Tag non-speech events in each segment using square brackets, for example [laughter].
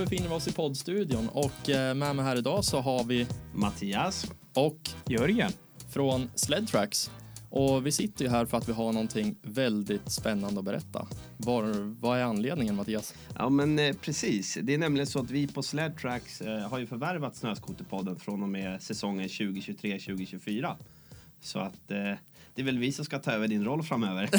Befinner vi oss i poddstudion och eh, med mig här idag så har vi Mattias. och Jörgen. från Sledtracks. Och vi sitter ju här för att vi har någonting väldigt spännande att berätta. Var, vad är anledningen Mattias? Ja men eh, precis. Det är nämligen så att vi på Sledtracks eh, har ju förvärvat Snöskoterpodden från och med säsongen 2023-2024. Så att eh, det är väl vi som ska ta över din roll framöver.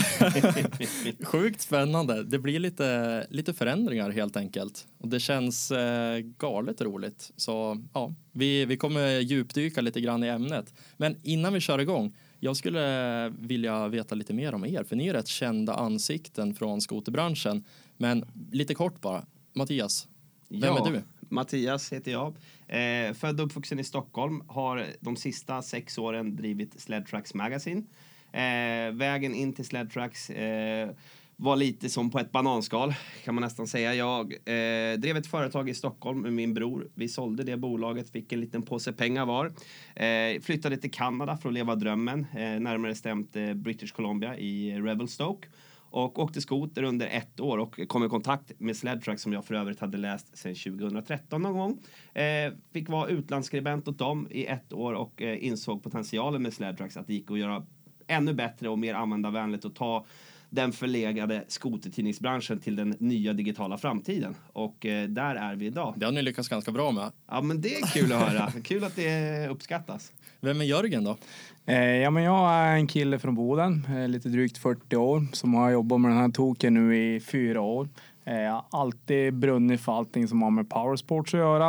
[laughs] Sjukt spännande. Det blir lite, lite förändringar helt enkelt. Och det känns eh, galet roligt. Så ja, vi, vi kommer djupdyka lite grann i ämnet. Men innan vi kör igång. Jag skulle vilja veta lite mer om er, för ni är rätt kända ansikten från skoterbranschen. Men lite kort bara, Mattias, vem ja, är du? Mattias heter jag. Eh, född och uppvuxen i Stockholm. Har de sista sex åren drivit Sledtracks Magazine. Eh, vägen in till Sledtracks eh, var lite som på ett bananskal kan man nästan säga. Jag eh, drev ett företag i Stockholm med min bror. Vi sålde det bolaget, fick en liten påse pengar var. Eh, flyttade till Kanada för att leva drömmen, eh, närmare stämt eh, British Columbia i Revelstoke. Och åkte skoter under ett år och kom i kontakt med Sledtrack som jag för övrigt hade läst sedan 2013 någon gång. Eh, fick vara utlandsskribent åt dem i ett år och eh, insåg potentialen med Sledtracks att det gick att göra ännu bättre och mer användarvänligt och ta den förlegade skotertidningsbranschen till den nya digitala framtiden. Och eh, där är vi idag. Det har ni lyckats ganska bra med. Ja men det är kul att höra. kul att det uppskattas. Vem är Jörgen då? Eh, ja, men jag är en kille från Boden, eh, lite drygt 40 år, som har jobbat med den här token nu i fyra år. Eh, jag har alltid brunnit för allting som har med powersports att göra.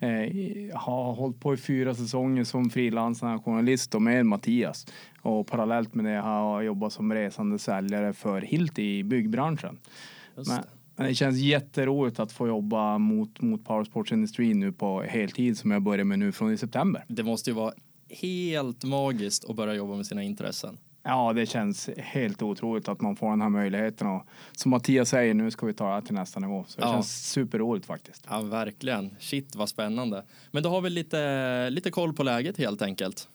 Eh, har hållit på i fyra säsonger som frilansande journalist och med Mattias. Och parallellt med det har jag jobbat som resande säljare för Hilti i byggbranschen. Just Men, det. men det känns jätteroligt att få jobba mot, mot powersportsindustrin nu på heltid som jag börjar med nu från i september. Det måste ju vara helt magiskt att börja jobba med sina intressen. Ja, det känns helt otroligt att man får den här möjligheten. Och som Mattias säger, nu ska vi ta det här till nästa nivå. Så det Ja. känns superroligt faktiskt. Ja, verkligen. Shit vad spännande. Men då har vi lite, lite koll på läget helt enkelt.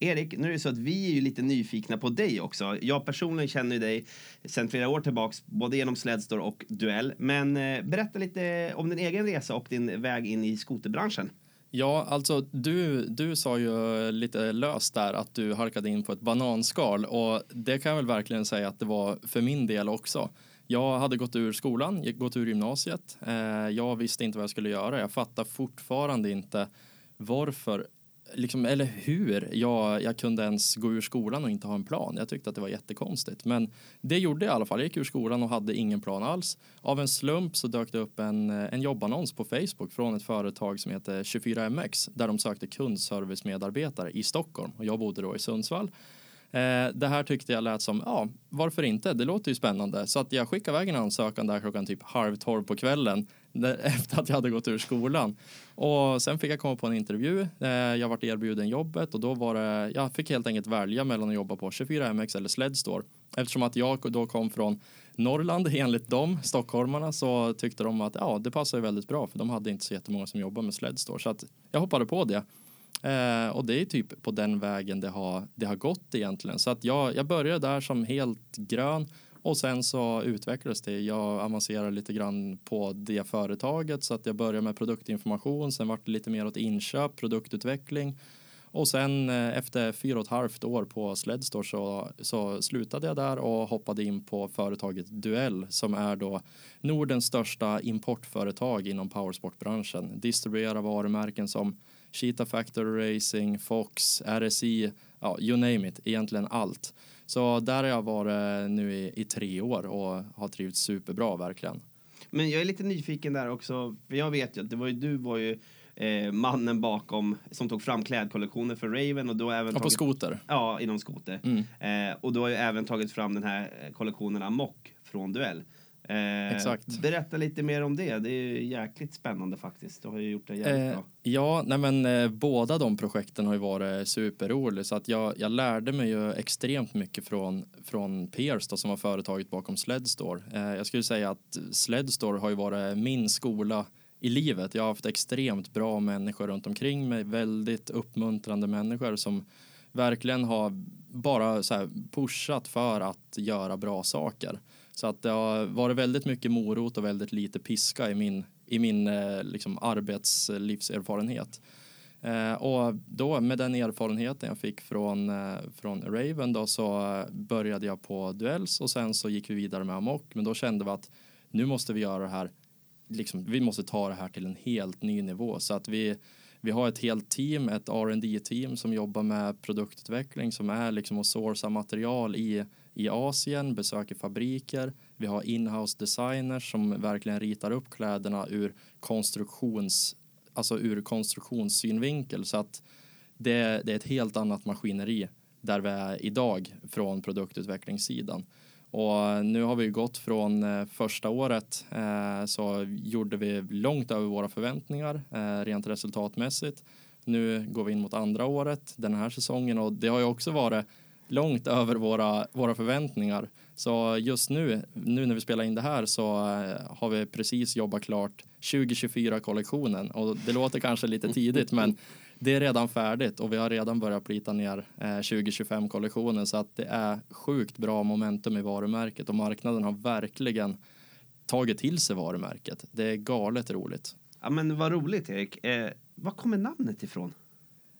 Erik, nu är det så att vi är ju lite nyfikna på dig också. Jag personligen känner ju dig sedan flera år tillbaks, både genom Sledstore och Duell. Men eh, berätta lite om din egen resa och din väg in i skoterbranschen. Ja, alltså du, du sa ju lite löst där att du halkade in på ett bananskal och det kan jag väl verkligen säga att det var för min del också. Jag hade gått ur skolan, gått ur gymnasiet. Eh, jag visste inte vad jag skulle göra. Jag fattar fortfarande inte varför, liksom, eller hur jag, jag kunde ens gå ur skolan och inte ha en plan. Jag tyckte att det var jättekonstigt. Men det gjorde jag i alla fall. Jag gick ur skolan och hade ingen plan alls. Av en slump så dök det upp en, eh, en jobbannons på Facebook från ett företag som heter 24MX där de sökte kundservicemedarbetare i Stockholm och jag bodde då i Sundsvall. Eh, det här tyckte jag lät som, ja, varför inte? Det låter ju spännande. Så att jag skickade iväg en ansökan där klockan typ halv tolv på kvällen [laughs] efter att jag hade gått ur skolan. Och sen fick jag komma på en intervju. Eh, jag vart erbjuden jobbet och då var det, jag fick helt enkelt välja mellan att jobba på 24MX eller Sledstore. Eftersom att jag då kom från Norrland [laughs] enligt dem, stockholmarna, så tyckte de att ja, det passar ju väldigt bra för de hade inte så jättemånga som jobbar med Sledstore. Så att jag hoppade på det. Eh, och det är typ på den vägen det har, det har gått egentligen. Så att jag, jag började där som helt grön och sen så utvecklades det. Jag avancerade lite grann på det företaget så att jag började med produktinformation. Sen vart det lite mer åt inköp, produktutveckling. Och sen eh, efter fyra och ett halvt år på Sledstore så, så slutade jag där och hoppade in på företaget Duell som är då Nordens största importföretag inom powersportbranschen. Distribuerar varumärken som Cheetah Factory Racing, Fox, RSI, ja, you name it, egentligen allt. Så där har jag varit nu i, i tre år och har trivts superbra verkligen. Men jag är lite nyfiken där också, för jag vet ju att det var ju, du var ju eh, mannen bakom som tog fram klädkollektioner för Raven och då även på tagit, skoter. Ja, inom skoter. Mm. Eh, och du har ju även tagit fram den här eh, kollektionen Amok från Duell. Eh, Exakt. Berätta lite mer om det. Det är ju jäkligt spännande faktiskt. Du har ju gjort det jävligt Eh, bra. ja, nej men eh, båda de projekten har ju varit superroliga så att jag, jag lärde mig ju extremt mycket från, från Pierce då, som var företaget bakom Sledstore. Eh, jag skulle säga att Sledstore har ju varit min skola i livet. Jag har haft extremt bra människor runt omkring mig, väldigt uppmuntrande människor som verkligen har bara så här pushat för att göra bra saker. Så att det har varit väldigt mycket morot och väldigt lite piska i min, i min eh, liksom, arbetslivserfarenhet. Eh, och då med den erfarenheten jag fick från, eh, från Raven då så började jag på Duells och sen så gick vi vidare med Amok. Men då kände vi att nu måste vi göra det här, liksom, vi måste ta det här till en helt ny nivå så att vi vi har ett helt team, ett R&D team som jobbar med produktutveckling som är liksom att sourca material i, i Asien, besöker fabriker. Vi har inhouse designers som verkligen ritar upp kläderna ur konstruktions, alltså ur konstruktionssynvinkel så att det, det är ett helt annat maskineri där vi är idag från produktutvecklingssidan. Och nu har vi gått från eh, första året eh, så gjorde vi långt över våra förväntningar eh, rent resultatmässigt. Nu går vi in mot andra året den här säsongen och det har ju också varit långt över våra, våra förväntningar. Så just nu, nu när vi spelar in det här så har vi precis jobbat klart 2024-kollektionen och det låter kanske lite tidigt men det är redan färdigt och vi har redan börjat plita ner eh, 2025-kollektionen så att det är sjukt bra momentum i varumärket och marknaden har verkligen tagit till sig varumärket. Det är galet roligt. Ja men vad roligt Erik. Eh, var kommer namnet ifrån?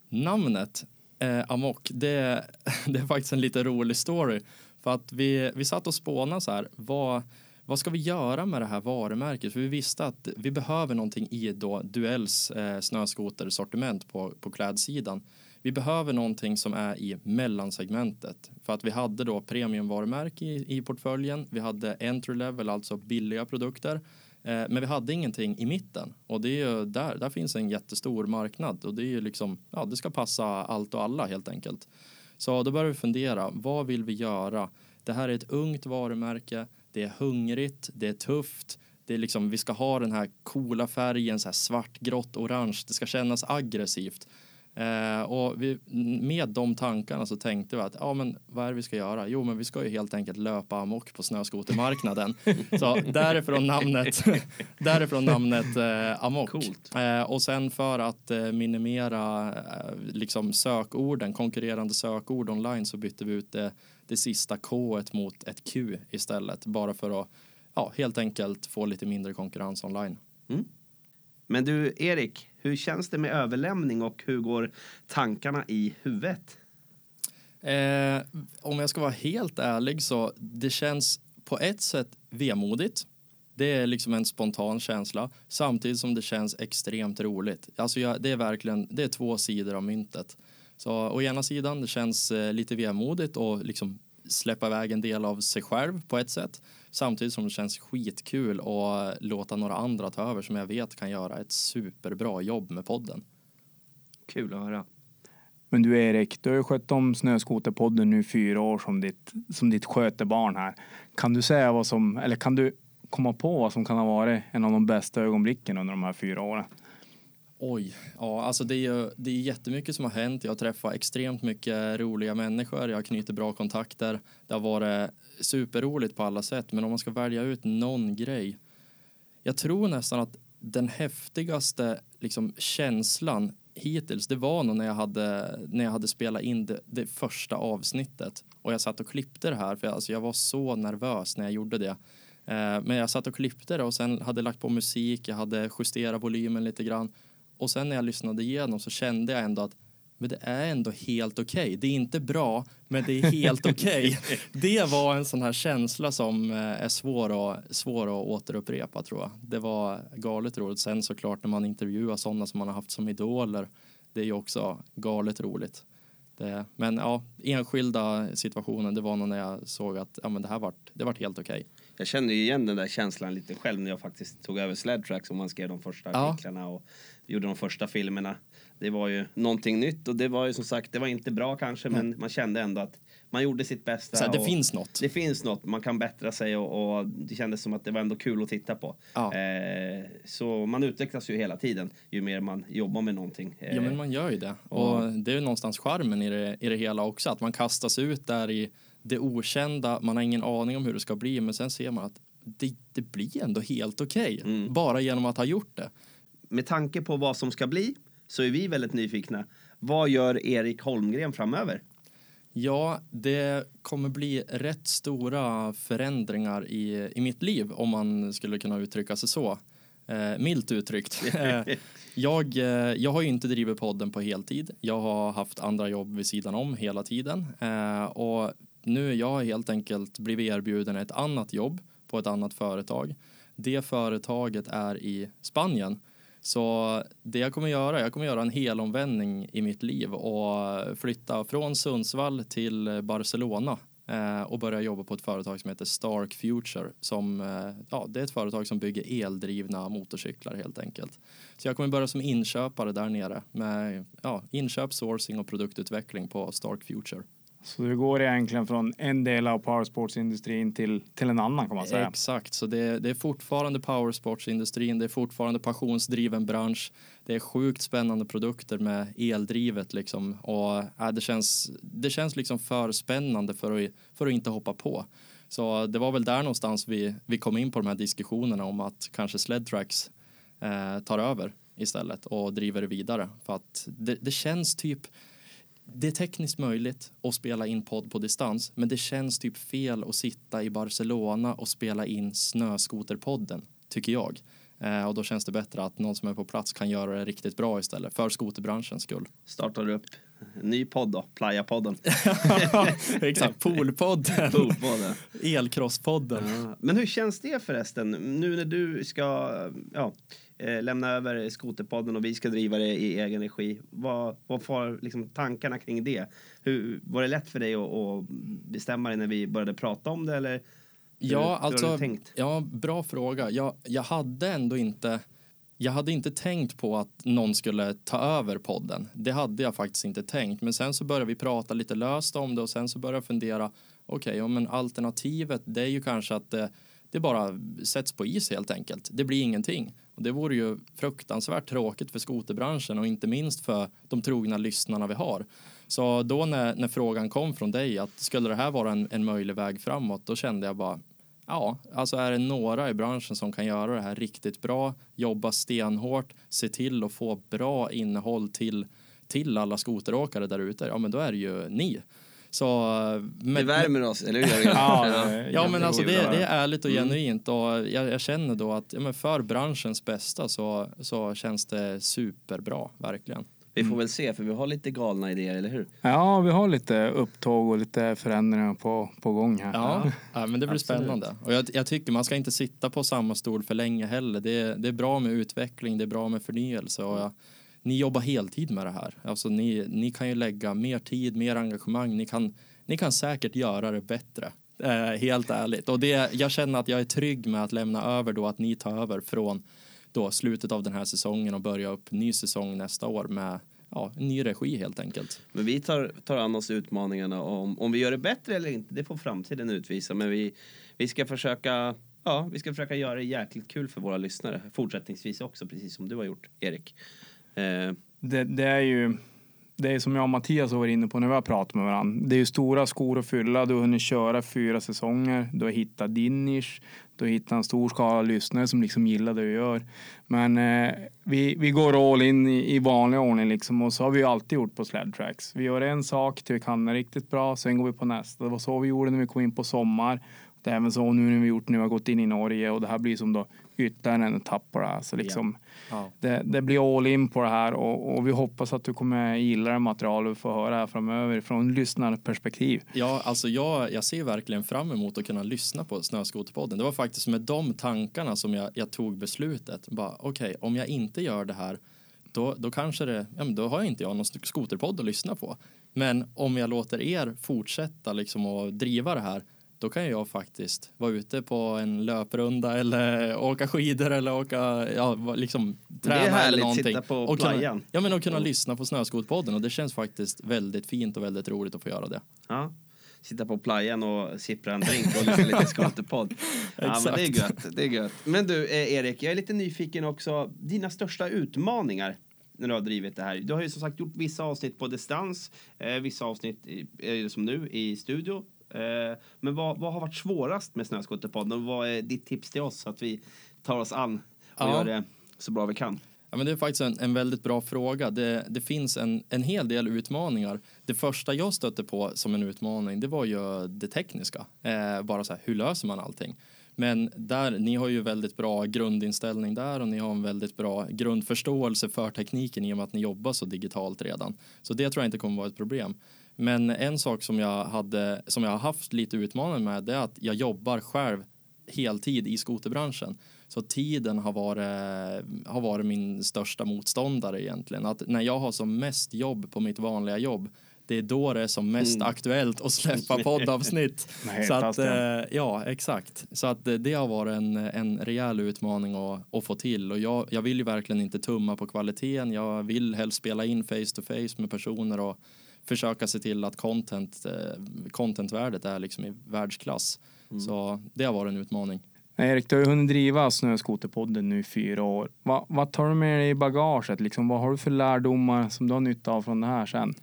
Namnet eh, Amok, det, [laughs] det är faktiskt en lite rolig story. För att vi, vi satt och spånade så här, vad, vad ska vi göra med det här varumärket? För vi visste att vi behöver någonting i då Duells eh, snöskotersortiment på, på klädsidan. Vi behöver någonting som är i mellansegmentet för att vi hade då premiumvarumärke i, i portföljen. Vi hade entry level, alltså billiga produkter. Eh, men vi hade ingenting i mitten och det är ju där, där finns en jättestor marknad och det är ju liksom, ja, det ska passa allt och alla helt enkelt. Så då började vi fundera, vad vill vi göra? Det här är ett ungt varumärke. Det är hungrigt, det är tufft, det är liksom, vi ska ha den här coola färgen, så här svart, grått, orange, det ska kännas aggressivt. Eh, och vi, med de tankarna så tänkte vi att ja, men vad är det vi ska göra? Jo, men vi ska ju helt enkelt löpa amok på snöskotermarknaden. [laughs] så därifrån namnet, [laughs] därifrån namnet eh, amok. Eh, och sen för att eh, minimera eh, liksom sökorden, konkurrerande sökord online så bytte vi ut det det sista K mot ett Q istället. Bara för att ja, helt enkelt få lite mindre konkurrens online. Mm. Men du, Erik, hur känns det med överlämning och hur går tankarna i huvudet? Eh, om jag ska vara helt ärlig så det känns på ett sätt vemodigt. Det är liksom en spontan känsla samtidigt som det känns extremt roligt. Alltså jag, det är verkligen det är två sidor av myntet. Så å ena sidan, det känns eh, lite vemodigt och liksom släppa iväg en del av sig själv på ett sätt. Samtidigt som det känns skitkul att låta några andra ta över som jag vet kan göra ett superbra jobb med podden. Kul att höra. Men du Erik, du har ju skött om Snöskoterpodden nu i fyra år som ditt, som ditt skötebarn här. Kan du säga vad som, eller kan du komma på vad som kan ha varit en av de bästa ögonblicken under de här fyra åren? Oj, ja alltså det är ju det är jättemycket som har hänt. Jag har träffat extremt mycket roliga människor. Jag har knutit bra kontakter. Det har varit superroligt på alla sätt. Men om man ska välja ut någon grej. Jag tror nästan att den häftigaste liksom, känslan hittills, det var nog när jag hade, när jag hade spelat in det, det första avsnittet. Och jag satt och klippte det här, för jag, alltså, jag var så nervös när jag gjorde det. Eh, men jag satt och klippte det och sen hade lagt på musik, jag hade justerat volymen lite grann och sen när jag lyssnade igenom så kände jag ändå att men det är ändå helt okej. Okay. Det är inte bra, men det är helt [laughs] okej. Okay. Det var en sån här känsla som eh, är svår att, svår att återupprepa tror jag. Det var galet roligt. Sen såklart när man intervjuar sådana som man har haft som idoler. Det är ju också galet roligt. Det, men ja, enskilda situationen, det var nog när jag såg att ja, men det här vart, det vart helt okej. Okay. Jag kände igen den där känslan lite själv när jag faktiskt tog över Sledtrack och man skrev de första ja. artiklarna och gjorde de första filmerna. Det var ju någonting nytt och det var ju som sagt, det var inte bra kanske mm. men man kände ändå att man gjorde sitt bästa. Så det finns något. Det finns något, man kan bättra sig och, och, det kändes som att det var ändå kul att titta på. Ja. Eh, så man utvecklas ju hela tiden ju mer man jobbar med någonting. Eh, ja men man gör ju det. Och mm. det är ju någonstans charmen i det, i det hela också, att man kastas ut där i det okända, man har ingen aning om hur det ska bli men sen ser man att det, det blir ändå helt okej. Okay, mm. Bara genom att ha gjort det. Med tanke på vad som ska bli så är vi väldigt nyfikna. Vad gör Erik Holmgren framöver? Ja, det kommer bli rätt stora förändringar i, i mitt liv om man skulle kunna uttrycka sig så. Eh, milt uttryckt. [laughs] Eh, jag, eh, jag har ju inte drivit podden på heltid. Jag har haft andra jobb vid sidan om hela tiden. Eh, och nu jag helt enkelt blivit erbjuden ett annat jobb på ett annat företag. Det företaget är i Spanien. Så det jag kommer göra, jag kommer göra en helomvändning i mitt liv och flytta från Sundsvall till Barcelona eh, och börja jobba på ett företag som heter Stark Future. Som, eh, ja, det är ett företag som bygger eldrivna motorcyklar helt enkelt. Så jag kommer börja som inköpare där nere med ja, inköp, sourcing och produktutveckling på Stark Future. Så du går egentligen från en del av powersportsindustrin till, till en annan kan man säga. Exakt, så det, det är fortfarande powersportsindustrin, det är fortfarande passionsdriven bransch. Det är sjukt spännande produkter med eldrivet liksom och äh, det känns, det känns liksom för spännande för att, för att inte hoppa på. Så det var väl där någonstans vi, vi kom in på de här diskussionerna om att kanske Sledtracks eh, äh, tar över istället och driver det vidare för att det, det känns typ det är tekniskt möjligt att spela in podd på distans men det känns typ fel att sitta i Barcelona och spela in Snöskoterpodden, tycker jag. Eh, och då känns det bättre att någon som är på plats kan göra det riktigt bra istället, för skoterbranschens skull. Startar du upp en ny podd då, Playa-podden. [laughs] Exakt, Poolpodden, Poolpodden. Elcrosspodden. Ja. Men hur känns det förresten, nu när du ska ja, eh, lämna över Skoterpodden och vi ska driva det i egen regi. Vad, vad får liksom tankarna kring det? Hur, var det lätt för dig att, att bestämma dig när vi började prata om det eller? Hur, Ja, hur alltså, ja, bra fråga. Jag, jag hade ändå inte jag hade inte tänkt på att någon skulle ta över podden. Det hade jag faktiskt inte tänkt. Men sen så började vi prata lite löst om det och sen så började jag fundera. Okej, ja, men alternativet det är ju kanske att det, det bara sätts på is helt enkelt. Det blir ingenting. Och det vore ju fruktansvärt tråkigt för skoterbranschen och inte minst för de trogna lyssnarna vi har. Så då när, när frågan kom från dig att skulle det här vara en, en möjlig väg framåt då kände jag bara Ja, alltså är det några i branschen som kan göra det här riktigt bra, jobba stenhårt, se till att få bra innehåll till, till alla skoteråkare där ute, ja men då är det ju ni. Så, Det men, värmer oss, eller hur? [laughs] Ja, det- Ja men alltså det, det är ärligt och Mm. genuint och jag, jag känner då att ja, men för branschens bästa så, så känns det superbra, verkligen. Vi får väl se, för vi har lite galna idéer, eller hur? Ja, vi har lite upptåg och lite förändringar på, på gång här. Ja, ja men det blir Absolut. spännande. Och jag, jag tycker man ska inte sitta på samma stol för länge heller. Det, är- det är bra med utveckling, det är bra med förnyelse och jag, ni jobbar heltid med det här. Alltså ni, ni kan ju lägga mer tid, mer engagemang. Ni kan, ni kan säkert göra det bättre. Eh, helt ärligt. Och det, jag känner att jag är trygg med att lämna över då att ni tar över från då slutet av den här säsongen och börja upp ny säsong nästa år med ja, en ny regi helt enkelt. Men vi tar, tar an oss utmaningarna om, om vi gör det bättre eller inte, det får framtiden utvisa. Men vi, vi ska försöka Ja, vi ska försöka göra det jäkligt kul för våra lyssnare fortsättningsvis också, precis som du har gjort, Erik. Eh, Det, det är ju det är som jag och Mattias har varit inne på när vi har pratat med varandra. Det är ju stora skor att fylla. Du har hunnit köra fyra säsonger. Du har hittat din nisch. Du har hittat en stor skala lyssnare som liksom gillar det du gör. Men eh, vi, vi går all in i, i vanlig ordning liksom. Och så har vi ju alltid gjort på Sled Tracks. Vi gör en sak till vi kan den riktigt bra. Sen går vi på nästa. Det var så vi gjorde när vi kom in på sommar. Det även så nu när vi gjort vi har gått in i Norge. Och det här blir som då ytterligare en etapp på det här. Så liksom, Ja. det, det blir all in på det här och, och vi hoppas att du kommer gilla det material vi får höra här framöver från lyssnarperspektiv. Ja, alltså jag, jag ser verkligen fram emot att kunna lyssna på Snöskoterpodden. Det var faktiskt med de tankarna som jag, jag tog beslutet. Okej, om jag inte gör det här, då, då kanske det, ja, men då har jag inte jag någon skoterpodd att lyssna på. Men om jag låter er fortsätta liksom och driva det här, då kan jag faktiskt vara ute på en löprunda eller åka skidor eller åka, ja, liksom Det är träna eller härligt, någonting. sitta på och kunna, playan. ja, men och kunna lyssna på Snöskoterpodden och det känns faktiskt väldigt fint och väldigt roligt att få göra det. Ja. Sitta på playan och sippra en drink och lyssna lite skoterpodd. [laughs] Ja, men det är gött. Det är gött. Men du, eh, Erik, jag är lite nyfiken också. Dina största utmaningar när du har drivit det här. Du har ju som sagt gjort vissa avsnitt på distans, eh, vissa avsnitt i, eh, som nu i studio. Eh, men vad, vad har varit svårast med Snöskoterpodden vad är ditt tips till oss så att vi tar oss an och Ja. gör det så bra vi kan? Ja, men det är faktiskt en, en väldigt bra fråga. Det, det finns en, en hel del utmaningar. Det första jag stötte på som en utmaning det var ju det tekniska. Eh, bara så här, hur löser man allting? Men där, ni har ju väldigt bra grundinställning där och ni har en väldigt bra grundförståelse för tekniken i och med att ni jobbar så digitalt redan. Så det tror jag inte kommer vara ett problem. Men en sak som jag, hade, som jag har haft lite utmaning med det är att jag jobbar själv heltid i skoterbranschen. Så tiden har varit, har varit min största motståndare egentligen. Att när jag har som mest jobb på mitt vanliga jobb det är då det är som mest Mm. aktuellt att släppa [laughs] poddavsnitt. [laughs] Nej, så att, eh, ja, exakt. Så att eh, det har varit en, en rejäl utmaning att, att få till och jag, jag vill ju verkligen inte tumma på kvaliteten. Jag vill helst spela in face to face med personer och försöka se till att content, eh, contentvärdet är liksom i världsklass. Mm. Så det har varit en utmaning. Erik, du har ju hunnit driva Snöskoterpodden nu i fyra år. Va, vad tar du med dig i bagaget? Liksom, vad har du för lärdomar som du har nytta av från det här sen?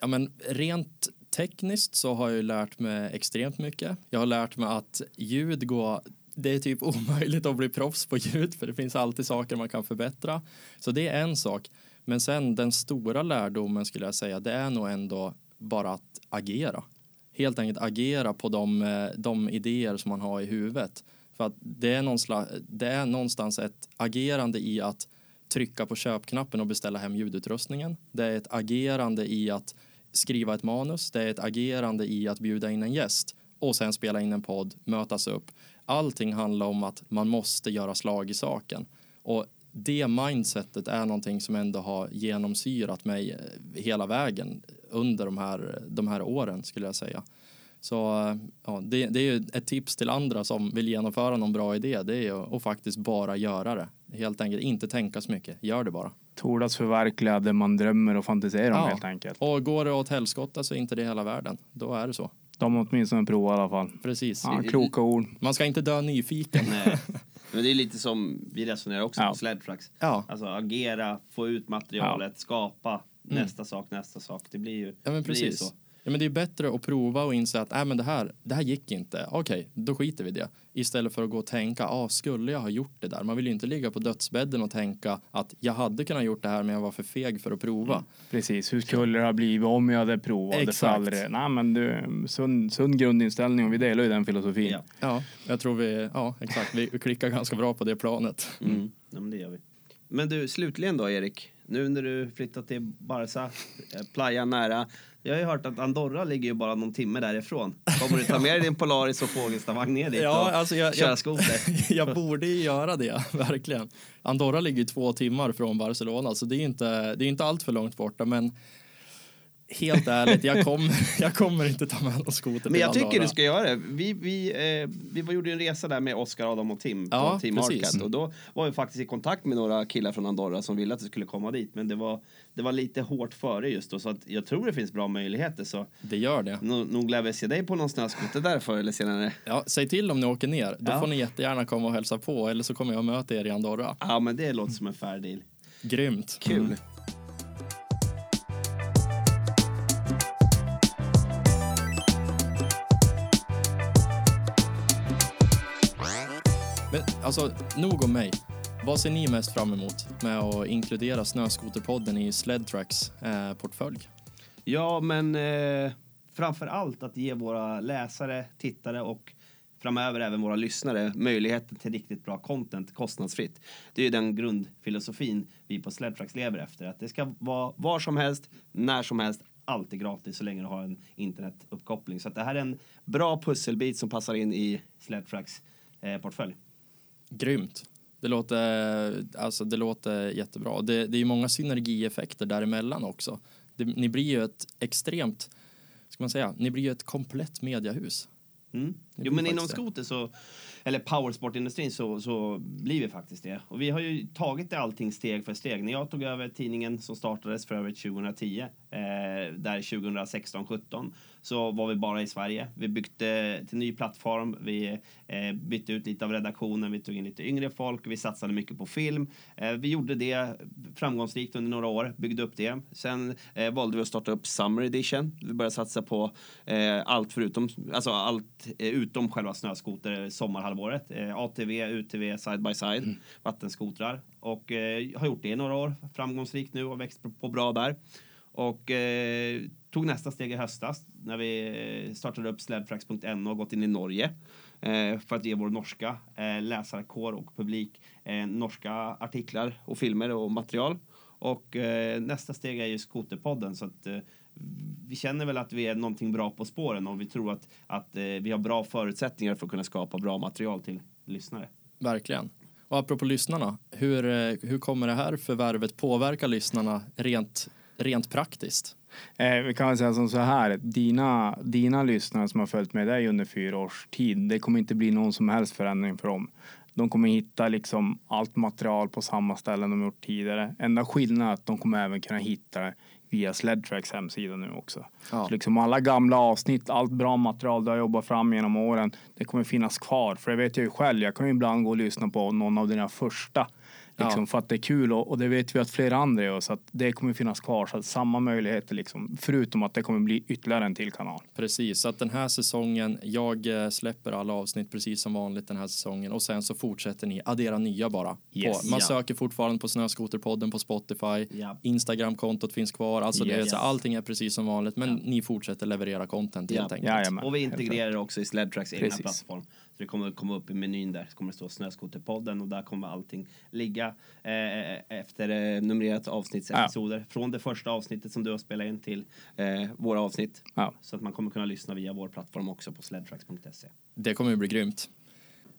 Ja, men rent tekniskt så har jag ju lärt mig extremt mycket. Jag har lärt mig att ljud går det är typ [laughs] omöjligt att bli proffs på ljud för det finns alltid saker man kan förbättra. Så det är en sak. Men sen den stora lärdomen skulle jag säga det är nog ändå bara att agera. Helt enkelt agera på de, eh, de idéer som man har i huvudet. För att det är, någon slags, det är någonstans ett agerande i att trycka på köpknappen och beställa hem ljudutrustningen. Det är ett agerande i att skriva ett manus. Det är ett agerande i att bjuda in en gäst och sen spela in en podd, mötas upp. Allting handlar om att man måste göra slag i saken. Och det mindsetet är någonting som ändå har genomsyrat mig eh, hela vägen under de här, de här åren skulle jag säga. Så eh, ja, det, det är ju ett tips till andra som vill genomföra någon bra idé. Det är ju att faktiskt bara göra det. Helt enkelt inte tänka så mycket. Gör det bara. Tordas förverkliga det man drömmer och fantiserar om Ja. helt enkelt. Och går det åt helskotta så är inte det hela världen. Då är det så. De har åtminstone provat i alla fall. Precis. Ja, kloka ord. Man ska inte dö nyfiken. [laughs] Men det är lite som vi resonerar också Ja. på Sledtracks. Ja, Alltså agera, få ut materialet, skapa nästa sak, nästa sak. Det blir ju Mm. ja men det blir ju precis. så. Ja, men det är bättre att prova och inse att äh, men det, här, det här gick inte. Okej, då skiter vi i det. Istället för att gå och tänka, ah, skulle jag ha gjort det där? Man vill ju inte ligga på dödsbädden och tänka att jag hade kunnat gjort det här men jag var för feg för att prova. Precis, hur skulle det ha blivit om jag hade provat? Det Exakt. faller. Nej men du, sund, sund grundinställning och vi delar ju den filosofin. Ja. Ja, jag tror vi, ja exakt, vi klickar ganska bra på det planet. Mm. Ja, men det gör vi. Men du, slutligen då Erik. Nu när du flyttat till Barca, eh, Playa nära. Jag har ju hört att Andorra ligger ju bara någon timme därifrån. Kommer du ta med dig din Polaris och Fågelstavagn ner dit Ja, och alltså jag, köra jag, skoter? [laughs] jag borde ju göra det, [laughs] verkligen. Andorra ligger ju två timmar från Barcelona, så det är inte, det är inte allt för långt borta, men helt ärligt, jag kommer, [laughs] jag kommer inte ta med någon skoter Men jag tycker du ska göra det. Vi, vi, eh, vi gjorde en resa där med Oskar, Adam och Tim på Ja, Team precis. Arcat. Och då var vi faktiskt i kontakt med några killar från Andorra som ville att vi skulle komma dit. Men det var, det var lite hårt före just då. Så att jag tror det finns bra möjligheter. Så Det gör det. nog, nog lär vi se dig på någon snöskoter där förr eller senare. Ja, säg till om ni åker ner, då Ja. får ni jättegärna komma och hälsa på, eller så kommer jag möta er i Andorra. Ja, men det låter som en fair deal. Grymt. Kul. Men alltså, nog om mig. Vad ser ni mest fram emot med att inkludera Snöskoterpodden i Sledtracks eh, portfölj? Ja, men eh, framför allt att ge våra läsare, tittare och framöver även våra lyssnare möjligheten till riktigt bra content kostnadsfritt. Det är ju den grundfilosofin vi på Sledtracks lever efter. Att det ska vara var som helst, när som helst, alltid gratis så länge du har en internetuppkoppling. Så att det här är en bra pusselbit som passar in i Sledtracks eh, portfölj. Grymt. Det låter, alltså, det låter jättebra. Det, det är ju många synergieffekter däremellan också. Det, ni blir ju ett extremt, ska man säga, ni blir ju ett komplett mediahus. Mm. Jo, men inom skoter så, eller powersportindustrin så, så blir vi faktiskt det. Och vi har ju tagit det allting steg för steg. När jag tog över tidningen som startades för övrigt 2010, eh, där 2016-17, så var vi bara i Sverige. Vi byggde till ny plattform, vi eh, bytte ut lite av redaktionen, vi tog in lite yngre folk, vi satsade mycket på film. Eh, vi gjorde det framgångsrikt under några år, byggde upp det. Sen eh, valde vi att starta upp Summer Edition. Vi började satsa på allt förutom, alltså allt utom själva snöskoter sommarhalvåret. ATV, UTV, side by side, vattenskotrar. Och har gjort det i några år, framgångsrikt nu och växt på, på bra där. Och eh, tog nästa steg i höstas när vi startade upp sledfrax.no och gått in i Norge. Eh, för att ge vår norska eh, läsarkår och publik eh, norska artiklar och filmer och material. Och nästa steg är ju Skoterpodden så att vi känner väl att vi är någonting bra på spåren och vi tror att, att vi har bra förutsättningar för att kunna skapa bra material till lyssnare. Verkligen. Och apropå lyssnarna, hur, hur kommer det här förvärvet påverka lyssnarna rent, rent praktiskt? Eh, vi kan väl säga som så här, dina, dina lyssnare som har följt med dig under fyra års tid, det kommer inte bli någon som helst förändring för dem. De kommer hitta liksom allt material på samma ställen de gjort tidigare. Enda skillnaden är att de kommer även kunna hitta det via Sledtracks hemsida nu också. Ja. Så liksom alla gamla avsnitt, allt bra material du har jobbat fram genom åren, det kommer finnas kvar. För det vet jag ju själv, jag kan ju ibland gå och lyssna på någon av dina första Liksom, Ja. För att det är kul och, och det vet vi att flera andra gör så att det kommer finnas kvar. Så att samma möjligheter liksom, förutom att det kommer bli ytterligare en till kanal. Precis, så att den här säsongen, jag eh, släpper alla avsnitt precis som vanligt den här säsongen och sen så fortsätter ni addera nya bara. Yes. på, man Ja. söker fortfarande på Snöskoterpodden på Spotify, Ja. Instagramkontot finns kvar, alltså det är Yes. så allting är precis som vanligt men Ja. ni fortsätter leverera content Ja. helt enkelt. Och vi integrerar också i Sledtracks egna plattform. Så det kommer att komma upp i menyn där. Så kommer det stå Snöskoterpodden och där kommer allting ligga eh, efter eh, numrerat avsnittsepisoder. Från det första avsnittet som du har spelat in till eh, våra avsnitt. Ja. Så att man kommer kunna lyssna via vår plattform också på sledtracks.se. Det kommer ju bli grymt.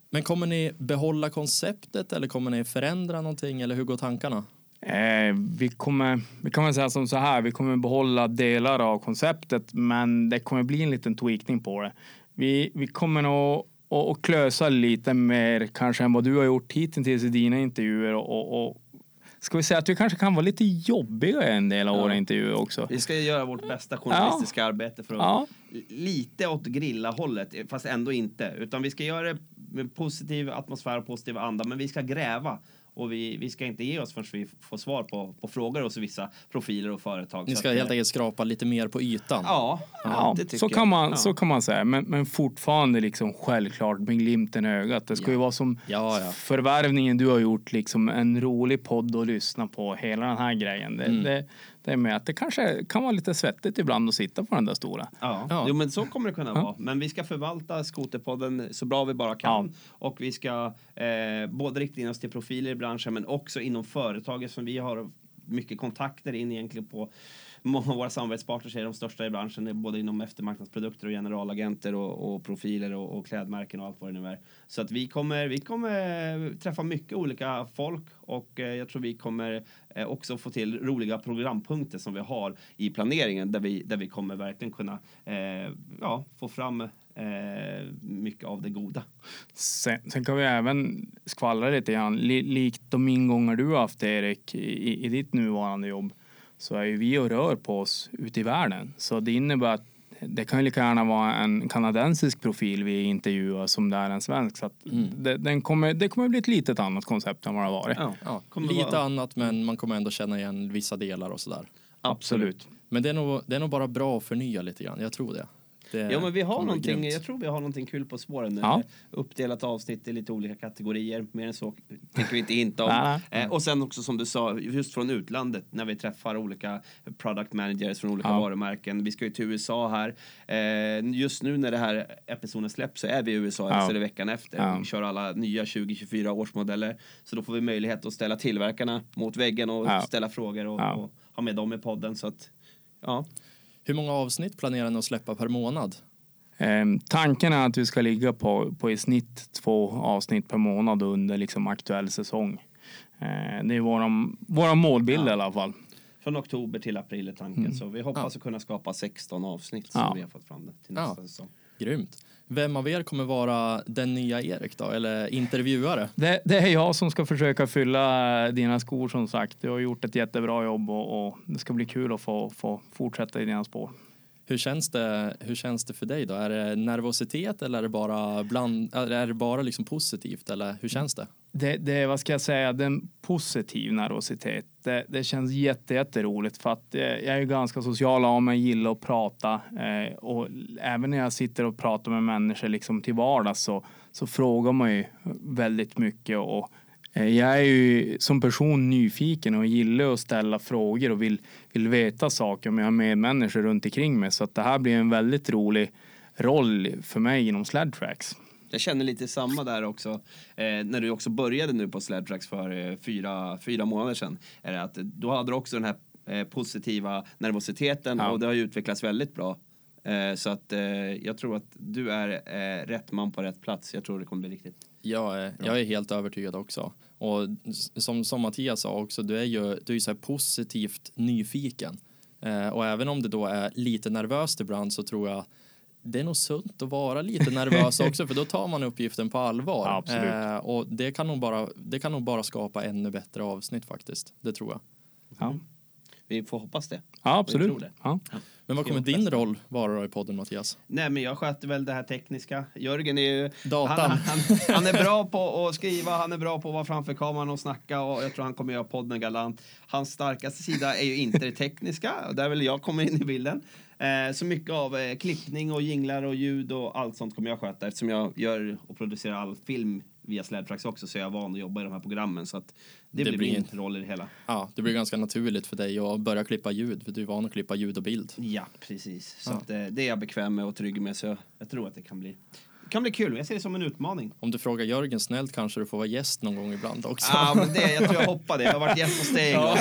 Men kommer ni behålla konceptet eller kommer ni förändra någonting eller hur går tankarna? Eh, vi, kommer, vi kan väl säga som så här, vi kommer behålla delar av konceptet men det kommer bli en liten tweakning på det. Vi, vi kommer nog att, att klösa lite mer kanske än vad du har gjort hittills i dina intervjuer och, och, och ska vi säga att vi kanske kan vara lite jobbiga en del av Ja. våra intervjuer också. Vi ska göra vårt bästa journalistiska arbete för att Ja. lite åt grilla-hållet, fast ändå inte. Utan vi ska göra det med positiv atmosfär och positiv anda, men vi ska gräva. Och vi, vi ska inte ge oss förrän vi får svar på, på frågor hos vissa profiler och företag. Ni ska att, helt eh, enkelt skrapa lite mer på ytan. Ja, Ja, det tycker så, jag. kan man, Ja. så kan man säga, men, men fortfarande liksom självklart med glimten i ögat. Det ska Ja. ju vara som Ja, ja. förvärvningen du har gjort, liksom en rolig podd att lyssna på, hela den här grejen. Det, Mm. det, det är med att det kanske kan vara lite svettigt ibland att sitta på den där stora. Ja, Ja. Jo, men så kommer det kunna Ja. vara. Men vi ska förvalta Skoterpodden så bra vi bara kan. Och vi ska eh, både rikta in oss till profiler i branschen men också inom företaget som vi har mycket kontakter in egentligen på många av våra samarbetspartners är de största i branschen, eh, både inom eftermarknadsprodukter och generalagenter och, och profiler och, och klädmärken och allt vad det nu är. Så att vi kommer, vi kommer eh, träffa mycket olika folk och eh, jag tror vi kommer också få till roliga programpunkter som vi har i planeringen där vi, där vi kommer verkligen kunna eh, ja, få fram eh, mycket av det goda. Sen, sen kan vi även skvallra lite grann, li, likt de ingångar du har haft Erik i, i ditt nuvarande jobb så är ju vi och rör på oss ute i världen. Så det innebär att det kan ju lika gärna vara en kanadensisk profil vi intervjuar som det är en svensk. Så att Mm. det, den kommer, det kommer bli ett litet annat koncept än vad det har varit. Ja, Ja, lite vara- annat men man kommer ändå känna igen vissa delar och sådär. Absolut. Men det är, nog, det är nog bara bra att förnya lite grann, jag tror det. Det Ja men vi har någonting, grymt. jag tror vi har någonting kul på spåren nu. Ja. Uppdelat avsnitt i lite olika kategorier. Mer än så tänker vi inte hinta om. [laughs] Eh, och sen också som du sa, just från utlandet när vi träffar olika product managers från olika Ja. varumärken. Vi ska ju till USA här. Eh, just nu när det här episoden släpps så är vi i USA, Ja. det veckan efter. Ja. Vi kör alla nya 2024 årsmodeller. Så då får vi möjlighet att ställa tillverkarna mot väggen och ställa frågor och, och ha med dem i podden. Så att, ja. Hur många avsnitt planerar ni att släppa per månad? Ehm, tanken är att vi ska ligga på, på i snitt två avsnitt per månad under liksom aktuell säsong. Ehm, det är våran, våran målbild Ja. i alla fall. Från oktober till april är tanken. Mm. Så vi hoppas att kunna skapa 16 avsnitt Ja. som vi har fått fram det till nästa Ja. säsong. Grymt. Vem av er kommer vara den nya Erik då, eller intervjuare? Det, det är jag som ska försöka fylla eh, dina skor som sagt. Du har gjort ett jättebra jobb och, och det ska bli kul att få, få fortsätta i dina spår. Hur känns, det, hur känns det för dig då? Är det nervositet eller är det bara, bland, är det bara liksom positivt eller hur känns det? Det, det vad ska jag säga, den positiv nervositet. Det, det känns jätte, jätteroligt för att eh, jag är ganska social av mig, gillar att prata eh, och även när jag sitter och pratar med människor liksom till vardags så, så frågar man ju väldigt mycket och jag är ju som person nyfiken och gillar att ställa frågor och vill, vill veta saker om jag har medmänniskor runt omkring mig så att det här blir en väldigt rolig roll för mig inom Sled Tracks. Jag känner lite samma där också. Eh, när du också började nu på Sledtrax för eh, fyra, fyra månader sedan. Är det att, då hade du också den här eh, positiva nervositeten Ja. och det har ju utvecklats väldigt bra. Eh, så att eh, jag tror att du är eh, rätt man på rätt plats. Jag tror det kommer bli riktigt. Jag är, jag är helt övertygad också. Och som, som Mattias sa också, du är ju, du är så positivt nyfiken. Eh, och även om det då är lite nervöst ibland så tror jag det är nog sunt att vara lite [laughs] nervös också för då tar man uppgiften på allvar. Ja. Eh, och det kan, nog bara, det kan nog bara skapa ännu bättre avsnitt faktiskt. Det tror jag. Ja, Vi får hoppas det. ja absolut. tror det. Ja. Men vad kommer din roll vara då i podden Mattias? Nej, men jag sköter väl det här tekniska. Jörgen är ju... Datan. Han, han, han är bra på [laughs] att skriva, han är bra på att vara framför kameran och snacka och jag tror han kommer göra podden galant. Hans starkaste sida är ju inte det tekniska, där vill jag komma in i bilden. Eh, så mycket av eh, klippning och jinglar och ljud och allt sånt kommer jag sköta eftersom jag gör och producerar all film via Sledtrax också så är jag van att jobba i de här programmen så att det, Det blir min roll i det hela. Ja, det blir ganska naturligt för dig att börja klippa ljud för du är van att klippa ljud och bild. Ja, precis. Så Ja. att, eh, det är jag bekväm med och trygg med så jag, jag tror att det kan bli, det kan bli kul. Jag ser det som en utmaning. Om du frågar Jörgen snällt kanske du får vara gäst någon gång ibland också. Ja, men det, jag tror jag hoppar det. Jag har varit gäst hos dig en gång.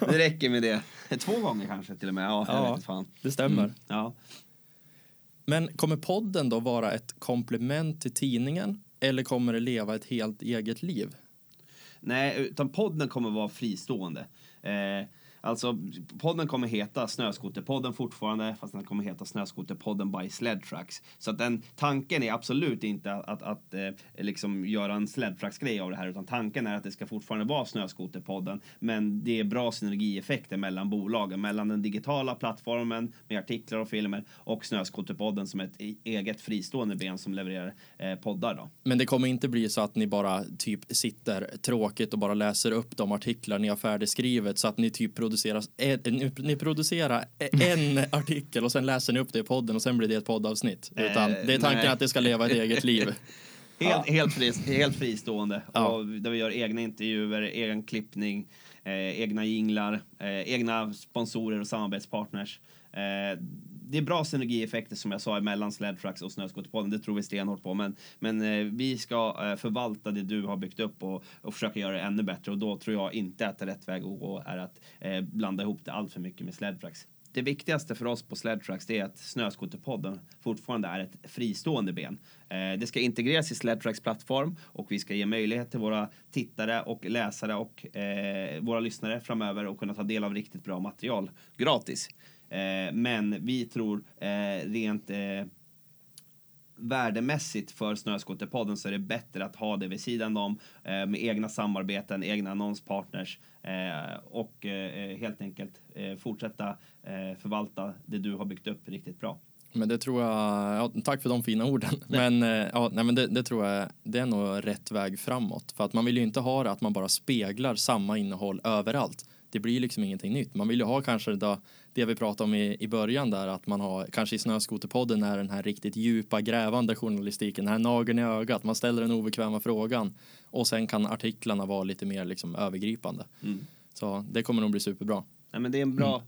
Det räcker med det. Två gånger kanske till och med. Ja, Ja. vet fan. Det stämmer. Ja. Men kommer podden då vara ett komplement till tidningen eller kommer det leva ett helt eget liv? Nej, utan podden kommer vara fristående. Eh, alltså, podden kommer heta Snöskoterpodden fortfarande, fast den kommer heta Snöskoterpodden by Sledtracks. Så att den tanken är absolut inte att, att, att eh, liksom göra en Sledtracks-grej av det här, utan tanken är att det ska fortfarande vara Snöskoterpodden, men det är bra synergieffekter mellan bolagen, mellan den digitala plattformen med artiklar och filmer och Snöskoterpodden som ett e-, eget fristående ben som levererar eh, poddar då. Men det kommer inte bli så att ni bara typ sitter tråkigt och bara läser upp de artiklar ni har färdigskrivet så att ni typ producerar, eh, ni, ni producerar [laughs] en artikel och sen läser ni upp det i podden och sen blir det ett poddavsnitt. Utan det är tanken nej. att det ska leva ett eget liv. [laughs] Helt, helt, fri, helt fristående. Ja. Och där vi gör egna intervjuer, egen klippning, eh, egna jinglar, eh, egna sponsorer och samarbetspartners. Eh, det är bra synergieffekter som jag sa mellan Sledfrax och Snöskoterpodden. Det tror vi stenhårt på. Men, men eh, vi ska eh, förvalta det du har byggt upp och, och försöka göra det ännu bättre. Och då tror jag inte att det är rätt väg att gå är att eh, blanda ihop det allt för mycket med Sledfrax Det viktigaste för oss på Sledtrax är att Snöskoterpodden fortfarande är ett fristående ben. Eh, det ska integreras i Sledtrax plattform och vi ska ge möjlighet till våra tittare och läsare och våra lyssnare framöver att kunna ta del av riktigt bra material gratis. Eh, men vi tror eh, rent eh, värdemässigt för Snöskoterpodden så är det bättre att ha det vid sidan om eh, med egna samarbeten, egna annonspartners eh, och eh, helt enkelt fortsätta förvalta det du har byggt upp riktigt bra. Men det tror jag, ja, tack för de fina orden. Men, eh, ja, nej, men det, det tror jag, det är nog rätt väg framåt. För att man vill ju inte ha det att man bara speglar samma innehåll överallt. Det blir liksom ingenting nytt. Man vill ju ha kanske det, där- det vi pratade om i, i början där att man har, kanske i Snöskoterpodden är den här riktigt djupa grävande journalistiken, den här nageln i ögat, man ställer den obekväma frågan och sen kan artiklarna vara lite mer liksom övergripande. Mm. Så det kommer nog bli superbra. Nej, men det är en bra,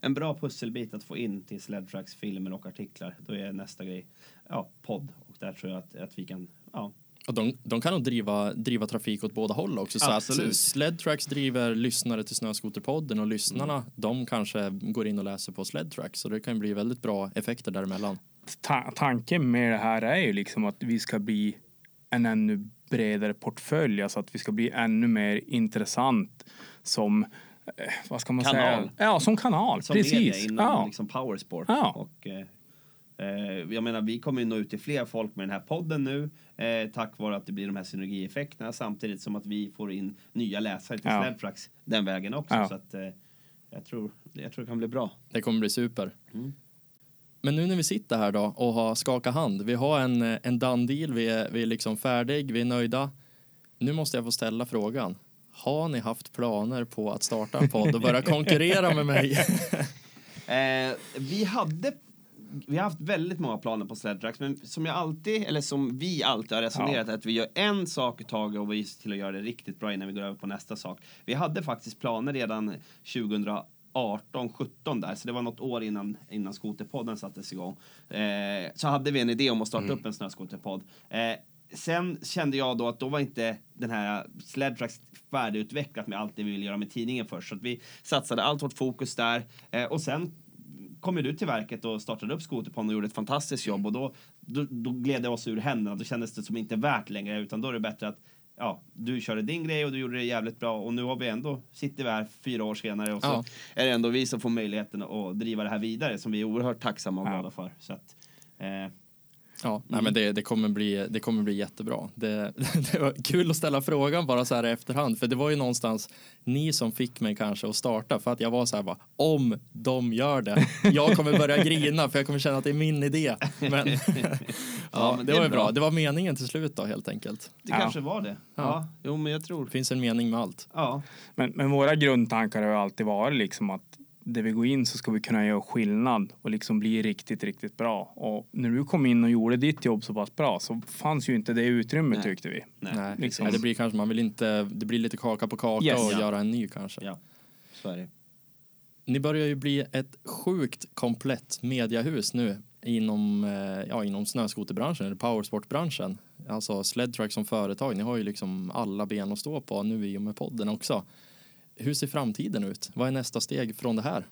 en bra pusselbit att få in till Sledtracks filmer och artiklar. Då är nästa grej ja, podd och där tror jag att, att vi kan ja, Och de, de kan nog driva, driva trafik åt båda håll också. Så Absolut. att Sledtracks driver lyssnare till Snöskoterpodden och lyssnarna Mm. de kanske går in och läser på Sledtracks. Så det kan bli väldigt bra effekter däremellan. Ta- tanken med det här är ju liksom att vi ska bli en ännu bredare portfölj, alltså att vi ska bli ännu mer intressant som, eh, vad ska man Kanal. säga? Ja, som kanal. som media Precis. inom Ja. liksom powersport. Ja. Och, eh, jag menar, vi kommer ju nå ut till fler folk med den här podden nu eh, tack vare att det blir de här synergieffekterna samtidigt som att vi får in nya läsare till Ja. Sledtrax den vägen också. Ja. Så att, eh, jag, tror, jag tror det kan bli bra. Det kommer bli super. Mm. Men nu när vi sitter här då och har skakat hand. Vi har en, eh, en done deal. Vi är, vi är liksom färdig. Vi är nöjda. Nu måste jag få ställa frågan. Har ni haft planer på att starta en podd och börja konkurrera med mig? [laughs] Eh, vi hade vi har haft väldigt många planer på Sledtrax, men som jag alltid, eller som vi alltid har resonerat, att vi gör en sak i taget och vi ser till att göra det riktigt bra innan vi går över på nästa sak. Vi hade faktiskt planer redan 2018, 17 där, så det var något år innan, innan skoterpodden sattes igång. Eh, så hade vi en idé om att starta upp en snöskoterpodd. Eh, sen kände jag då att då var inte den här Sledtracks färdigutvecklat med allt det vi ville göra med tidningen först. Så att vi satsade allt vårt fokus där. Eh, och sen kom ju du till verket och startade upp Skoterpodden och gjorde ett fantastiskt jobb. Och då, då, då gled det oss ur händerna. Då kändes det som inte värt längre. Utan då är det bättre att ja, du körde din grej och du gjorde det jävligt bra. Och nu har vi ändå, sitter vi här fyra år senare och så Ja. är det ändå vi som får möjligheten att driva det här vidare som vi är oerhört tacksamma och Ja. glada för. Så att, eh, Ja, nej, men det, det, kommer bli, det kommer bli jättebra. Det, [laughs] det var kul att ställa frågan bara så här i efterhand, för det var ju någonstans ni som fick mig kanske att starta för att jag var så här bara, om de gör det, jag kommer börja grina för jag kommer känna att det är min idé. Men, [laughs] ja, men det, det är var ju bra. bra. Det var meningen till slut då helt enkelt. det Ja. kanske var det. Ja. Ja. jo men jag tror. Det finns en mening med allt. Ja. Men, men våra grundtankar har ju alltid varit liksom att där vi går in så ska vi kunna göra skillnad och liksom bli riktigt, riktigt bra. Och när du kom in och gjorde ditt jobb så pass bra så fanns ju inte det utrymmet Nej. tyckte vi. Nej. Nej, liksom. nej, det blir kanske, man vill inte, det blir lite kaka på kaka Yes. och Ja. göra en ny kanske. Ja, så är det. Ni börjar ju bli ett sjukt komplett mediahus nu inom, eh, ja, inom snöskoterbranschen eller powersportbranschen. Alltså Sledtrack som företag, ni har ju liksom alla ben att stå på nu i och med podden också. Hur ser framtiden ut? Vad är nästa steg från det här?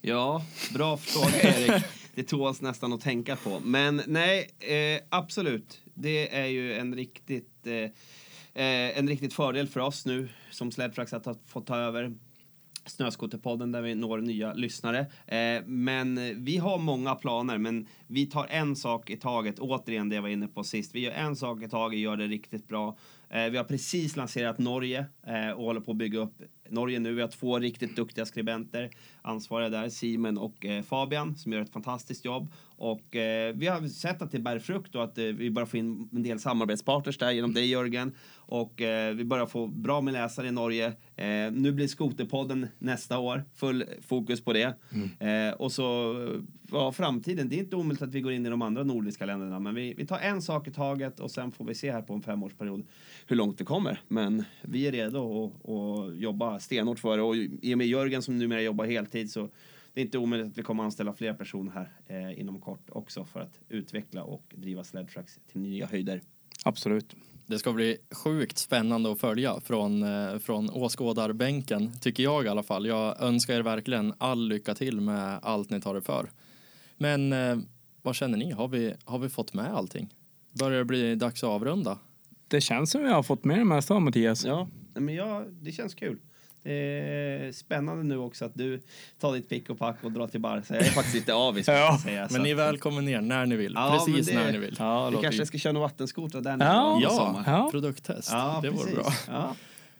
Ja, bra fråga Erik. Det tåls nästan att tänka på. Men nej, eh, absolut. Det är ju en riktigt, eh, eh en riktigt fördel för oss nu som Sledtracks att ha fått ta över Snöskoterpodden där vi når nya lyssnare. Eh, men vi har många planer, men vi tar en sak i taget. Återigen det jag var inne på sist. Vi gör en sak i taget, gör det riktigt bra. Eh, vi har precis lanserat Norge eh, och håller på att bygga upp Norge nu. Vi har två riktigt duktiga skribenter ansvariga där, Simon och eh, Fabian, som gör ett fantastiskt jobb. Och vi har sett att det bär frukt och att vi börjar få in en del samarbetspartners där genom dig Jörgen. Och eh, vi börjar få bra med läsare i Norge. Eh, nu blir Skoterpodden nästa år, full fokus på det. Eh, och så, ja, framtiden, det är inte omöjligt att vi går in i de andra nordiska länderna. Men vi, vi tar en sak i taget och sen får vi se här på en femårsperiod hur långt vi kommer. Men vi är redo att jobba stenhårt för det. Och i och med Jörgen som numera jobbar heltid så det är inte omöjligt att vi kommer anställa fler personer här eh, inom kort också för att utveckla och driva Sledtracks till nya höjder. Absolut. Det ska bli sjukt spännande att följa från, eh, från åskådarbänken, tycker jag i alla fall. Jag önskar er verkligen all lycka till med allt ni tar er för. Men eh, vad känner ni? Har vi, har vi fått med allting? Börjar det bli dags att avrunda? Det känns som vi har fått med det mesta Mattias. Ja, men ja, det känns kul. Det är spännande nu också att du tar ditt pick och pack och drar till Barca. Jag är faktiskt lite avis. [laughs] Ja. säga, Men ni är välkommen ner när ni vill. Ja, Precis det- när ni vill. Ja, Vi kanske ska köra några vattenskotrar där Ja. Ja, sommar. Ja. produkttest. Ja, det vore bra. Ja.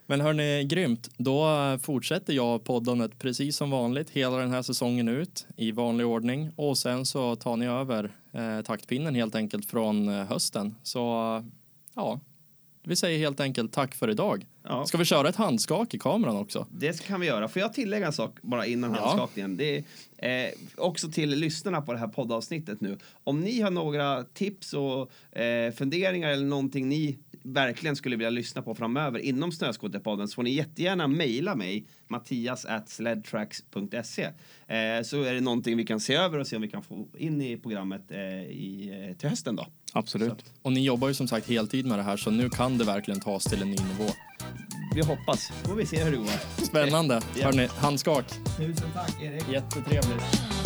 Men hörni, grymt. Då fortsätter jag poddandet precis som vanligt hela den här säsongen ut i vanlig ordning och sen så tar ni över eh, taktpinnen helt enkelt från eh, hösten. Så ja, vi säger helt enkelt tack för idag. Ja. Ska vi köra ett handskak i kameran också? Det kan vi göra. Får jag tillägga en sak bara innan Ja. handskakningen? Det är eh, också till lyssnarna på det här poddavsnittet nu. Om ni har några tips och eh, funderingar eller någonting ni verkligen skulle vilja lyssna på framöver inom Snöskoterpodden så får ni jättegärna mejla mig mattias at sledtracks.se eh, så är det någonting vi kan se över och se om vi kan få in i programmet eh, i, eh, till hösten då. Absolut. Och ni jobbar ju som sagt heltid med det här så nu kan det verkligen tas till en ny nivå. Vi hoppas. Får vi se hur det går. Spännande. Ja. Hörni, handskak. Tusen tack Erik. Jättetrevligt.